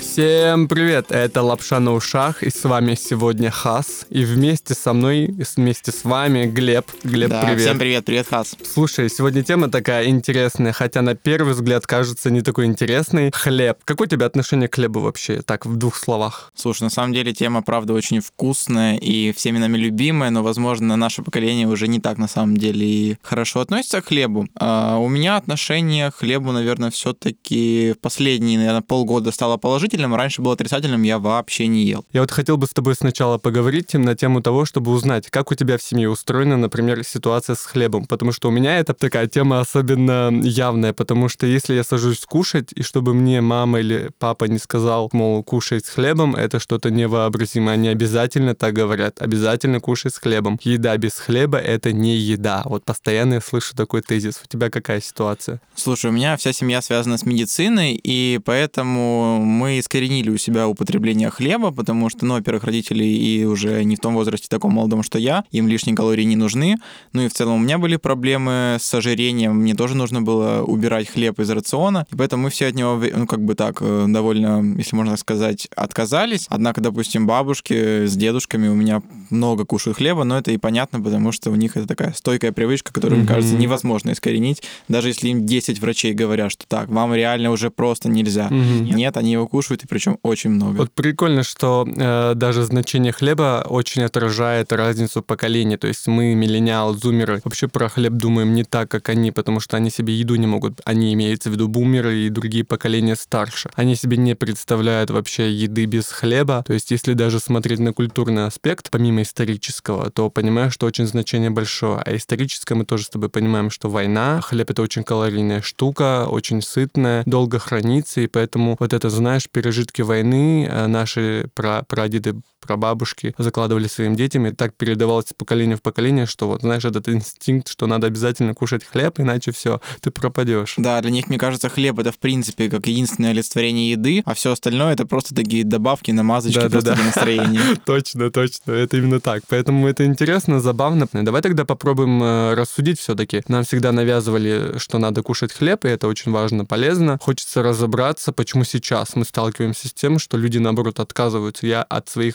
Всем привет, это Лапша на ушах, и с вами сегодня Хас, и вместе со мной, вместе с вами Глеб. Глеб, Да, привет. всем привет, привет, Хас. Слушай, сегодня тема такая интересная, хотя на первый взгляд кажется не такой интересной. Хлеб. Какое у тебя отношение к хлебу вообще, так, в двух словах? Слушай, на самом деле тема, правда, очень вкусная и всеми нами любимая, но, возможно, наше поколение уже не так, на самом деле, и хорошо относится к хлебу. А, у меня отношение к хлебу, наверное, все-таки последние, наверное, полгода стало положительным, раньше было отрицательным, я вообще не ел. Я вот хотел бы с тобой сначала поговорить на тему того, чтобы узнать, как у тебя в семье устроена, например, ситуация с хлебом. Потому что у меня это такая тема особенно явная, потому что если я сажусь кушать, и чтобы мне мама или папа не сказал, мол, кушай с хлебом, это что-то невообразимое. Они обязательно так говорят. Обязательно кушай с хлебом. Еда без хлеба — это не еда. Вот постоянно я слышу такой тезис. У тебя какая ситуация? Слушай, у меня вся семья связана с медициной, и поэтому мы искоренили у себя употребление хлеба, потому что, ну, во-первых, родители и уже не в том возрасте таком молодом, что я, им лишние калории не нужны. Ну и в целом у меня были проблемы с ожирением, мне тоже нужно было убирать хлеб из рациона, и поэтому мы все от него, ну, как бы так, э, довольно, если можно так сказать, отказались. Однако, допустим, бабушки с дедушками у меня много кушают хлеба, но это и понятно, потому что у них это такая стойкая привычка, которую, мне кажется, невозможно искоренить, даже если им 10 врачей говорят, что так, вам реально уже просто нельзя. Мгм. Нет, они его кушают, и причем очень много. Вот прикольно, что э, даже значение хлеба очень отражает разницу поколений. То есть мы, миллениал, зумеры, вообще про хлеб думаем не так, как они, потому что они себе еду не могут. Они имеются в виду бумеры и другие поколения старше. Они себе не представляют вообще еды без хлеба. То есть если даже смотреть на культурный аспект, помимо исторического, то понимаешь, что очень значение большое. А историческое мы тоже с тобой понимаем, что война, хлеб это очень калорийная штука, очень сытная, долго хранится, и поэтому вот это, знаешь, пережитки войны э, наши пра прадеды, прабабушки закладывали своим детям, и так передавалось из поколения в поколение, что вот, знаешь, этот инстинкт, что надо обязательно кушать хлеб, иначе все, ты пропадешь. Да, для них, мне кажется, хлеб это в принципе как единственное олицетворение еды, а все остальное это просто такие добавки, намазочки Да-да-да. просто для настроения. Точно, точно, это именно так. Поэтому это интересно, забавно. Давай тогда попробуем э, рассудить все-таки. Нам всегда навязывали, что надо кушать хлеб, и это очень важно, полезно. Хочется разобраться, почему сейчас мы сталкиваемся с тем, что люди, наоборот, отказываются. Я от своих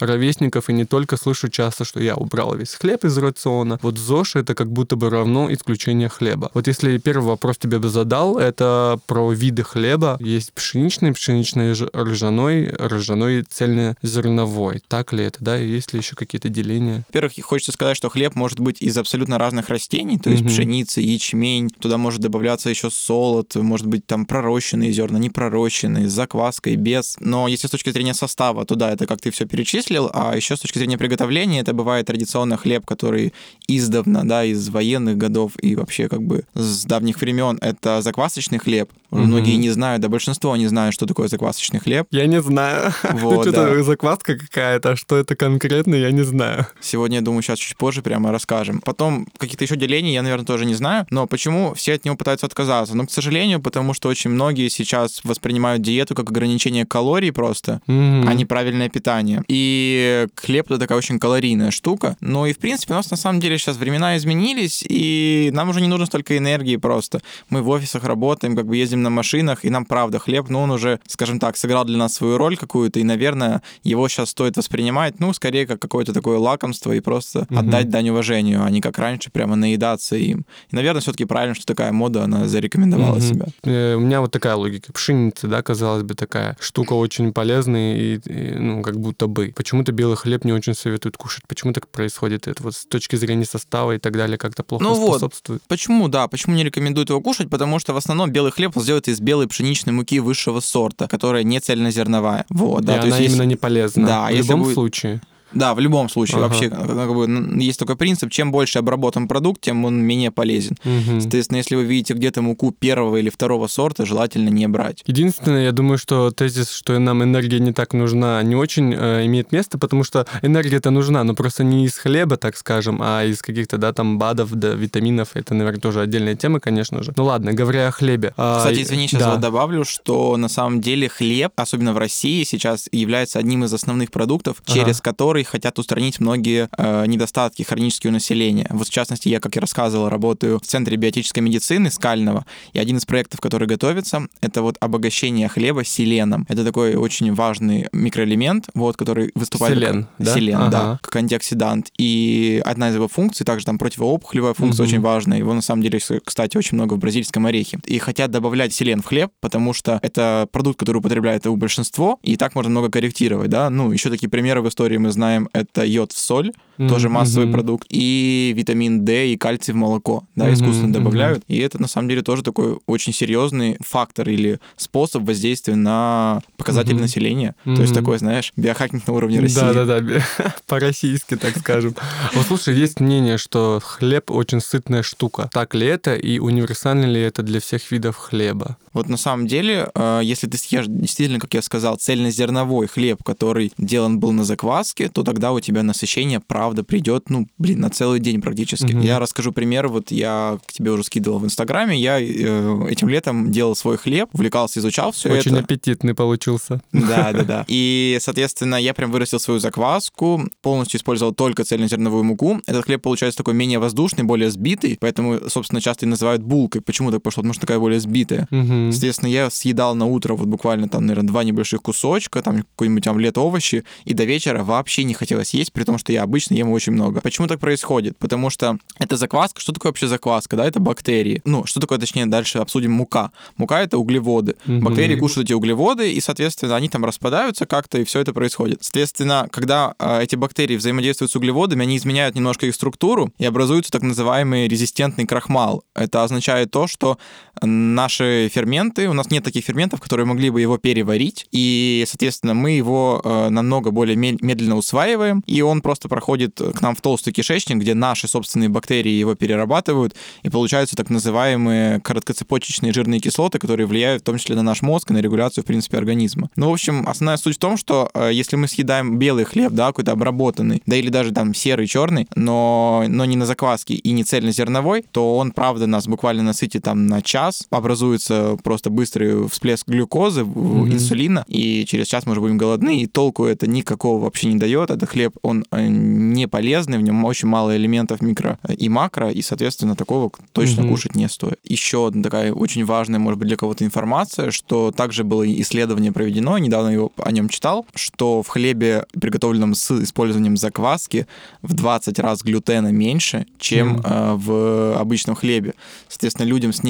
ровесников и не только слышу часто, что я убрал весь хлеб из рациона. Вот ЗОЖ это как будто бы равно исключение хлеба. Вот если первый вопрос тебе бы задал, это про виды хлеба. Есть пшеничный, пшеничный ржаной, ржаной цельнозерновой. Так ли это, да? И есть ли еще какие-то деления? Во-первых, хочется сказать, что хлеб может быть из абсолютно разных растений, то есть Мгм. пшеница, ячмень, туда может добавляться еще солод, может быть там пророщенные зерна, непророщенные, с закваской, без. Но если с точки зрения состава, то да, это как ты все перечислил, а еще с точки зрения приготовления, это бывает традиционно хлеб, который издавна, да, из военных годов и вообще как бы с давних времен, это заквасочный хлеб. Мгм. Многие не знают, да большинство не знают, что такое заквасочный хлеб. Я не знаю. Вот, что-то да. закваска какая-то, а что это конкретно, я не знаю. Сегодня, я думаю, сейчас чуть позже прямо расскажем. Потом каких-то еще делений я, наверное, тоже не знаю. Но почему все от него пытаются отказаться? Ну, к сожалению, потому что очень многие сейчас воспринимают диету как ограничение калорий просто, Мгм. а не правильное питание. И хлеб это такая очень калорийная штука. Но и, в принципе, у нас на самом деле сейчас времена изменились, и нам уже не нужно столько энергии просто. Мы в офисах работаем, как бы ездим на машинах, и нам, правда, хлеб, ну, он уже, скажем так, сыграл для нас свою роль какую-то, и, наверное, его сейчас стоит воспринимать, ну, скорее, как какое-то такое лакомство и просто Мгм. отдать дань уважению, а не как раньше прямо наедаться им. И, наверное, все-таки правильно, что такая мода, она зарекомендовала Мгм. себя. Э, У меня вот такая логика. Пшеница, да, казалось бы, такая штука очень полезная и, и, ну, как будто бы. Почему-то белый хлеб не очень советуют кушать. Почему так происходит? Это вот с точки зрения состава и так далее как-то плохо Ну вот. способствует. Почему, да, почему не рекомендуют его кушать? Потому что в основном белый хлеб он сделает из белой пшеничной муки высшего сорта, которая не цельнозерновая. Вот, да, и то она есть именно не полезна. Да, в любом будет- случае. Да, в любом случае. Ага. Вообще, как бы, ну, есть такой принцип, чем больше обработан продукт, тем он менее полезен. Мгм. Соответственно, если вы видите где-то муку первого или второго сорта, желательно не брать. Единственное, я думаю, что тезис, что нам энергия не так нужна, не очень э, имеет место, потому что энергия-то нужна, но просто не из хлеба, так скажем, а из каких-то, да, там, БАДов, да, витаминов. Это, наверное, тоже отдельная тема, конечно же. Ну ладно, говоря о хлебе. а, Кстати, извини, сейчас да. вот добавлю, что на самом деле хлеб, особенно в России, сейчас является одним из основных продуктов, Ага. через который которые хотят устранить многие э, недостатки хронические у населения. Вот в частности, я, как я рассказывал, работаю в Центре биотической медицины Скального, и один из проектов, который готовится, это вот обогащение хлеба селеном. Это такой очень важный микроэлемент, вот, который выступает... Селен, как, да? Селен, Ага. да, как антиоксидант. И одна из его функций, также там противоопухолевая функция Мгм. очень важная. Его на самом деле, кстати, очень много в бразильском орехе. И хотят добавлять селен в хлеб, потому что это продукт, который употребляет его большинство, и так можно много корректировать, да. Ну, еще такие примеры в истории мы знаем, это йод в соль, тоже Мгм, массовый мгм. продукт, и витамин D и кальций в молоко, да, Мгм, искусственно добавляют. И это, на самом деле, тоже такой очень серьезный фактор или способ воздействия на показатели Мгм. населения. То есть такой, знаешь, биохакинг на уровне России. Да-да-да, по-российски, так скажем. Вот слушай, есть мнение, что хлеб очень сытная штука. Так ли это и универсально ли это для всех видов хлеба? Вот на самом деле, э, если ты съешь действительно, как я сказал, цельнозерновой хлеб, который делан был на закваске, то тогда у тебя насыщение, правда, придет, ну, блин, на целый день практически. Мгм. Я расскажу пример, вот я к тебе уже скидывал в Инстаграме, я э, этим летом делал свой хлеб, увлекался, изучал все Очень это. аппетитный получился. Да, да, да. И, соответственно, я прям вырастил свою закваску, полностью использовал только цельнозерновую муку. Этот хлеб получается такой менее воздушный, более сбитый, поэтому, собственно, часто и называют булкой. Почему так пошло? Потому что такая более сбитая. Мгм. Соответственно, я съедал на утро вот буквально там, наверное, два небольших кусочка, там какой-нибудь омлет, овощи, и до вечера вообще не хотелось есть, при том, что я обычно ем очень много. Почему так происходит? Потому что это закваска. Что такое вообще закваска? Да, это бактерии. Ну, что такое, точнее, дальше обсудим мука. Мука — это углеводы. Мгм. Бактерии кушают эти углеводы, и, соответственно, они там распадаются как-то, и все это происходит. Соответственно, когда э, эти бактерии взаимодействуют с углеводами, они изменяют немножко их структуру, и образуется так называемый резистентный крахмал. Это означает то, что наши ферменты, у нас нет таких ферментов, которые могли бы его переварить, и, соответственно, мы его э, намного более медленно усваиваем, и он просто проходит к нам в толстый кишечник, где наши собственные бактерии его перерабатывают, и получаются так называемые короткоцепочечные жирные кислоты, которые влияют в том числе на наш мозг и на регуляцию, в принципе, организма. Ну, в общем, основная суть в том, что э, если мы съедаем белый хлеб, да, какой-то обработанный, да или даже там серый, черный, но, но не на закваске и не цельнозерновой, то он, правда, нас буквально насытит там на час, образуется просто быстрый всплеск глюкозы, Мгм. инсулина, и через час мы уже будем голодны, и толку это никакого вообще не дает. Этот хлеб, он э, не полезный, в нем очень мало элементов микро и макро, и, соответственно, такого точно Мгм. кушать не стоит. Еще одна такая очень важная, может быть, для кого-то информация, что также было исследование проведено, недавно его о нем читал, что в хлебе, приготовленном с использованием закваски, в 20 раз глютена меньше, чем э, в обычном хлебе. Соответственно, людям с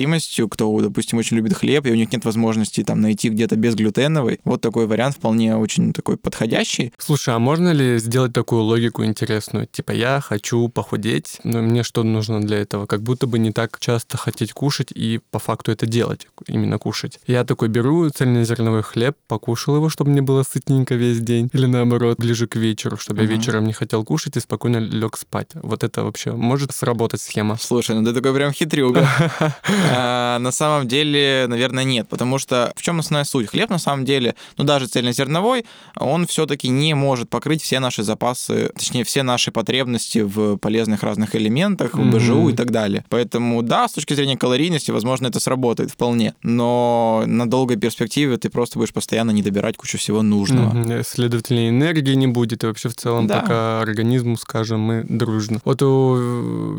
непереносимостью, кто, допустим, очень любит хлеб, и у них нет возможности там найти где-то безглютеновый, вот такой вариант вполне очень такой подходящий. Слушай, а можно ли сделать такую логику интересную? Типа, я хочу похудеть, но мне что нужно для этого? Как будто бы не так часто хотеть кушать и по факту это делать, именно кушать. Я такой беру цельнозерновой хлеб, покушал его, чтобы мне было сытненько весь день. Или наоборот, ближе к вечеру, чтобы Мгм. я вечером не хотел кушать и спокойно лег спать. Вот это вообще может сработать схема? Слушай, ну ты такой прям хитрюга. А, На самом деле, наверное, нет, потому что в чем основная суть? Хлеб, на самом деле, ну даже цельнозерновой, он все-таки не может покрыть все наши запасы, точнее, все наши потребности в полезных разных элементах, в. БЖУ и так далее. Поэтому, да, с точки зрения калорийности, возможно, это сработает вполне, но на долгой перспективе ты просто будешь постоянно не добирать кучу всего нужного. Мгм. Следовательно, энергии не будет, и вообще в целом Да. пока организму, скажем, мы дружно. Вот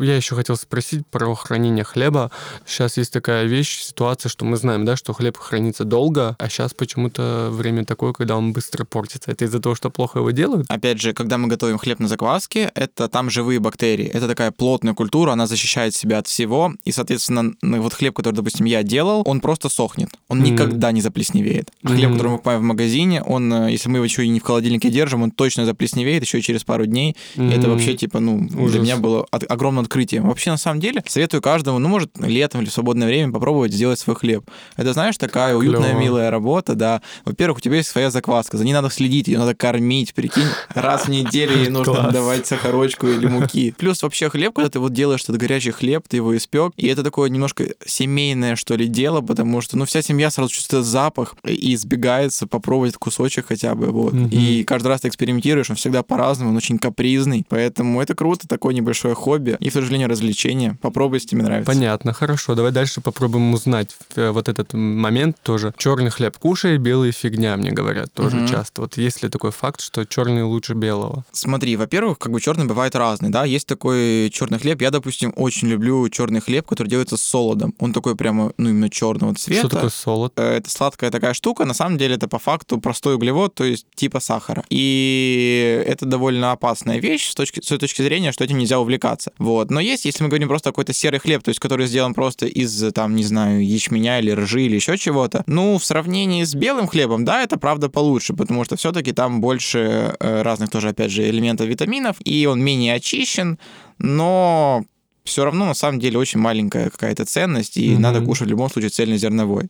я еще хотел спросить про хранение хлеба. Сейчас есть такая вещь, ситуация, что мы знаем, да, что хлеб хранится долго, а сейчас почему-то время такое, когда он быстро портится. Это из-за того, что плохо его делают? Опять же, когда мы готовим хлеб на закваске, это там живые бактерии. Это такая плотная культура, она защищает себя от всего. И, соответственно, вот хлеб, который, допустим, я делал, он просто сохнет. Он Мгм. никогда не заплесневеет. Хлеб, Мгм. который мы покупаем в магазине, он, э, если мы его еще и не в холодильнике держим, он точно заплесневеет еще и через пару дней. И это вообще, типа, ну, Ужас. для меня было от- огромным открытием. Вообще, на самом деле, советую каждому, ну, может, летом или в свободное время попробовать сделать свой хлеб. Это, знаешь, такая уютная, милая работа, да. Во-первых, у тебя есть своя закваска, за ней надо следить, ее надо кормить, прикинь, раз в неделю ей нужно давать сахарочку или муки. Плюс вообще хлеб, когда ты вот делаешь этот горячий хлеб, ты его испек, и это такое немножко семейное, что ли, дело, потому что, ну, вся семья сразу чувствует запах и избегается попробовать кусочек хотя бы, вот. Мгм. И каждый раз ты экспериментируешь, он всегда по-разному, он очень капризный, поэтому это круто, такое небольшое хобби и же время развлечение. Попробуй, если тебе нравится. Понятно, хорошо. Давай дальше попробуем узнать э, вот этот момент тоже. Черный хлеб кушай, белый фигня, мне говорят тоже Мгм. часто. Вот есть ли такой факт, что черный лучше белого? Смотри, во-первых, как бы черный бывает разный, да, есть такой черный хлеб. Я, допустим, очень люблю черный хлеб, который делается с солодом. Он такой прямо, ну, именно черного цвета. Что такое солод? Э, это сладкая такая штука, на самом деле это по факту простой углевод, то есть типа сахара. И это довольно опасная вещь с точки, с той точки зрения, что этим нельзя увлекаться. Вот. Но есть, если мы говорим просто какой-то серый хлеб, то есть который сделан просто из, там, не знаю, ячменя или ржи или еще чего-то, ну, в сравнении с белым хлебом, да, это правда получше, потому что все-таки там больше э, разных тоже, опять же, элементов витаминов, и он менее очищен, но все равно на самом деле очень маленькая какая-то ценность, и mm-hmm. надо кушать в любом случае цельнозерновой.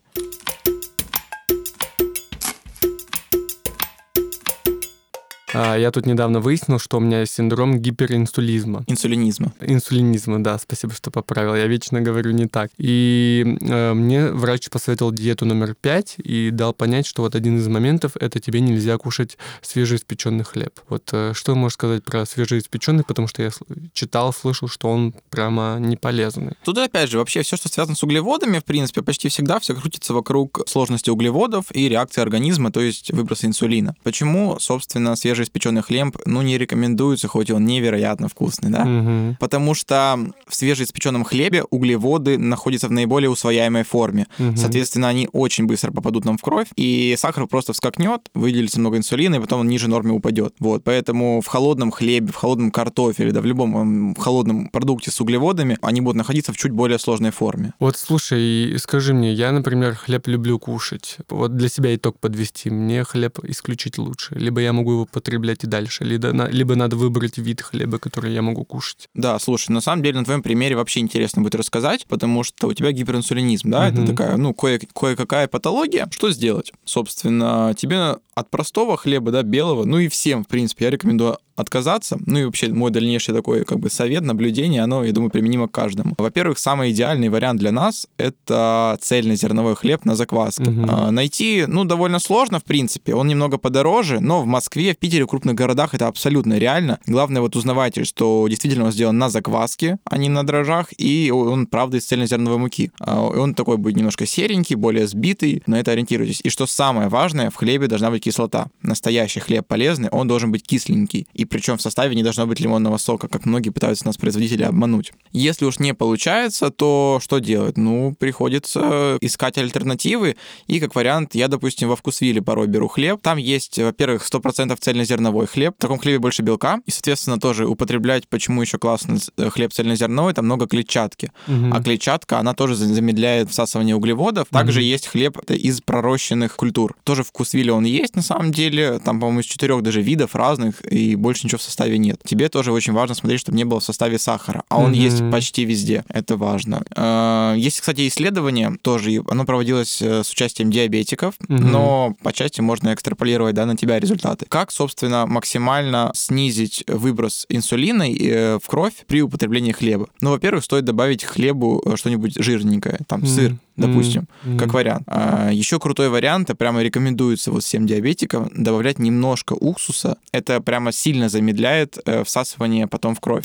Я тут недавно выяснил, что у меня синдром гиперинсулизма. Инсулинизма. Инсулинизма, да, спасибо, что поправил. Я вечно говорю не так. И э, мне врач посоветовал диету номер пять и дал понять, что вот один из моментов это тебе нельзя кушать свежеиспеченный хлеб. Вот э, что можешь сказать про свежеиспеченный, потому что я читал, слышал, что он прямо не полезный. Тут опять же, вообще все, что связано с углеводами, в принципе, почти всегда все крутится вокруг сложности углеводов и реакции организма, то есть выброса инсулина. Почему, собственно, свежий свежеиспеченный хлеб, ну, не рекомендуется, хоть он невероятно вкусный, да? Угу. Потому что в свежеиспеченном хлебе углеводы находятся в наиболее усвояемой форме. Угу. Соответственно, они очень быстро попадут нам в кровь, и сахар просто вскакнет, выделится много инсулина, и потом он ниже нормы упадет. Вот, поэтому в холодном хлебе, в холодном картофеле, да, в любом холодном продукте с углеводами, они будут находиться в чуть более сложной форме. Вот слушай, скажи мне, я, например, хлеб люблю кушать. Вот для себя итог подвести. Мне хлеб исключить лучше. Либо я могу его потребить употреблять и дальше, либо, либо надо выбрать вид хлеба, который я могу кушать. Да, слушай, на самом деле на твоем примере вообще интересно будет рассказать, потому что у тебя гиперинсулинизм, да, угу. это такая, ну, кое- кое-какая патология. Что сделать? Собственно, тебе от простого хлеба, да, белого, ну и всем, в принципе, я рекомендую отказаться. Ну и вообще мой дальнейший такой как бы совет, наблюдение, оно, я думаю, применимо к каждому. Во-первых, самый идеальный вариант для нас — это цельнозерновой хлеб на закваске. Угу. А, найти, ну, довольно сложно, в принципе. Он немного подороже, но в Москве, в Питере, в крупных городах это абсолютно реально. Главное, вот узнавайте, что действительно он сделан на закваске, а не на дрожжах, и он, правда, из цельнозерновой муки. А, он такой будет немножко серенький, более сбитый, на это ориентируйтесь. И что самое важное, в хлебе должна быть кислота. Настоящий хлеб полезный, он должен быть кисленький. И причем в составе не должно быть лимонного сока, как многие пытаются нас производители обмануть. Если уж не получается, то что делать? Ну, приходится искать альтернативы, и как вариант, я, допустим, во вкусвиле порой беру хлеб. Там есть, во-первых, 100% цельнозерновой хлеб, в таком хлебе больше белка, и, соответственно, тоже употреблять, почему еще классно э, хлеб цельнозерновой, там много клетчатки. Угу. А клетчатка, она тоже замедляет всасывание углеводов. Также угу. есть хлеб из пророщенных культур. Тоже вкусвиле он есть, на самом деле, там, по-моему, из четырех даже видов разных, и больше ничего в составе нет. Тебе тоже очень важно смотреть, чтобы не было в составе сахара, а он mm-hmm. есть почти везде. Это важно. А, есть, кстати, исследование тоже, оно проводилось э, с участием диабетиков, mm-hmm. но по части можно экстраполировать да, на тебя результаты. Как, собственно, максимально снизить выброс инсулина э, в кровь при употреблении хлеба? Ну, во-первых, стоит добавить хлебу э, что-нибудь жирненькое, там mm-hmm. сыр, допустим, mm-hmm. как вариант. А, еще крутой вариант, а прямо рекомендуется вот всем диабетикам добавлять немножко уксуса. Это прямо сильно замедляет э, всасывание потом в кровь.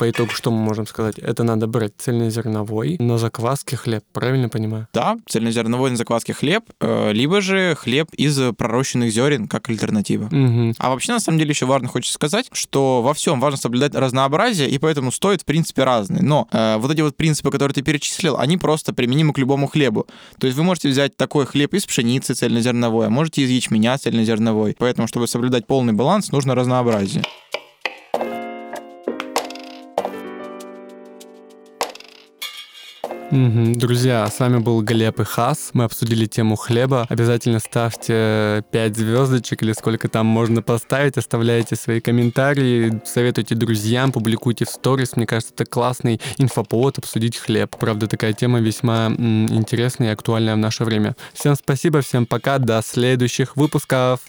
По итогу что мы можем сказать? Это надо брать цельнозерновой на закваске хлеб, правильно понимаю? Да, цельнозерновой на закваске хлеб, э, либо же хлеб из пророщенных зерен как альтернатива. Угу. А вообще, на самом деле, еще важно хочется сказать, что во всем важно соблюдать разнообразие, и поэтому стоит, в принципе, разные. Но э, вот эти вот принципы, которые ты перечислил, они просто применимы к любому хлебу. То есть вы можете взять такой хлеб из пшеницы цельнозерновой, а можете из ячменя цельнозерновой. Поэтому, чтобы соблюдать полный баланс, нужно разнообразие. Угу. Друзья, с вами был Глеб и Хас. Мы обсудили тему хлеба. Обязательно ставьте 5 звездочек или сколько там можно поставить. Оставляйте свои комментарии, советуйте друзьям, публикуйте в сторис. Мне кажется, это классный инфоповод обсудить хлеб. Правда, такая тема весьма м, интересная и актуальная в наше время. Всем спасибо, всем пока, до следующих выпусков.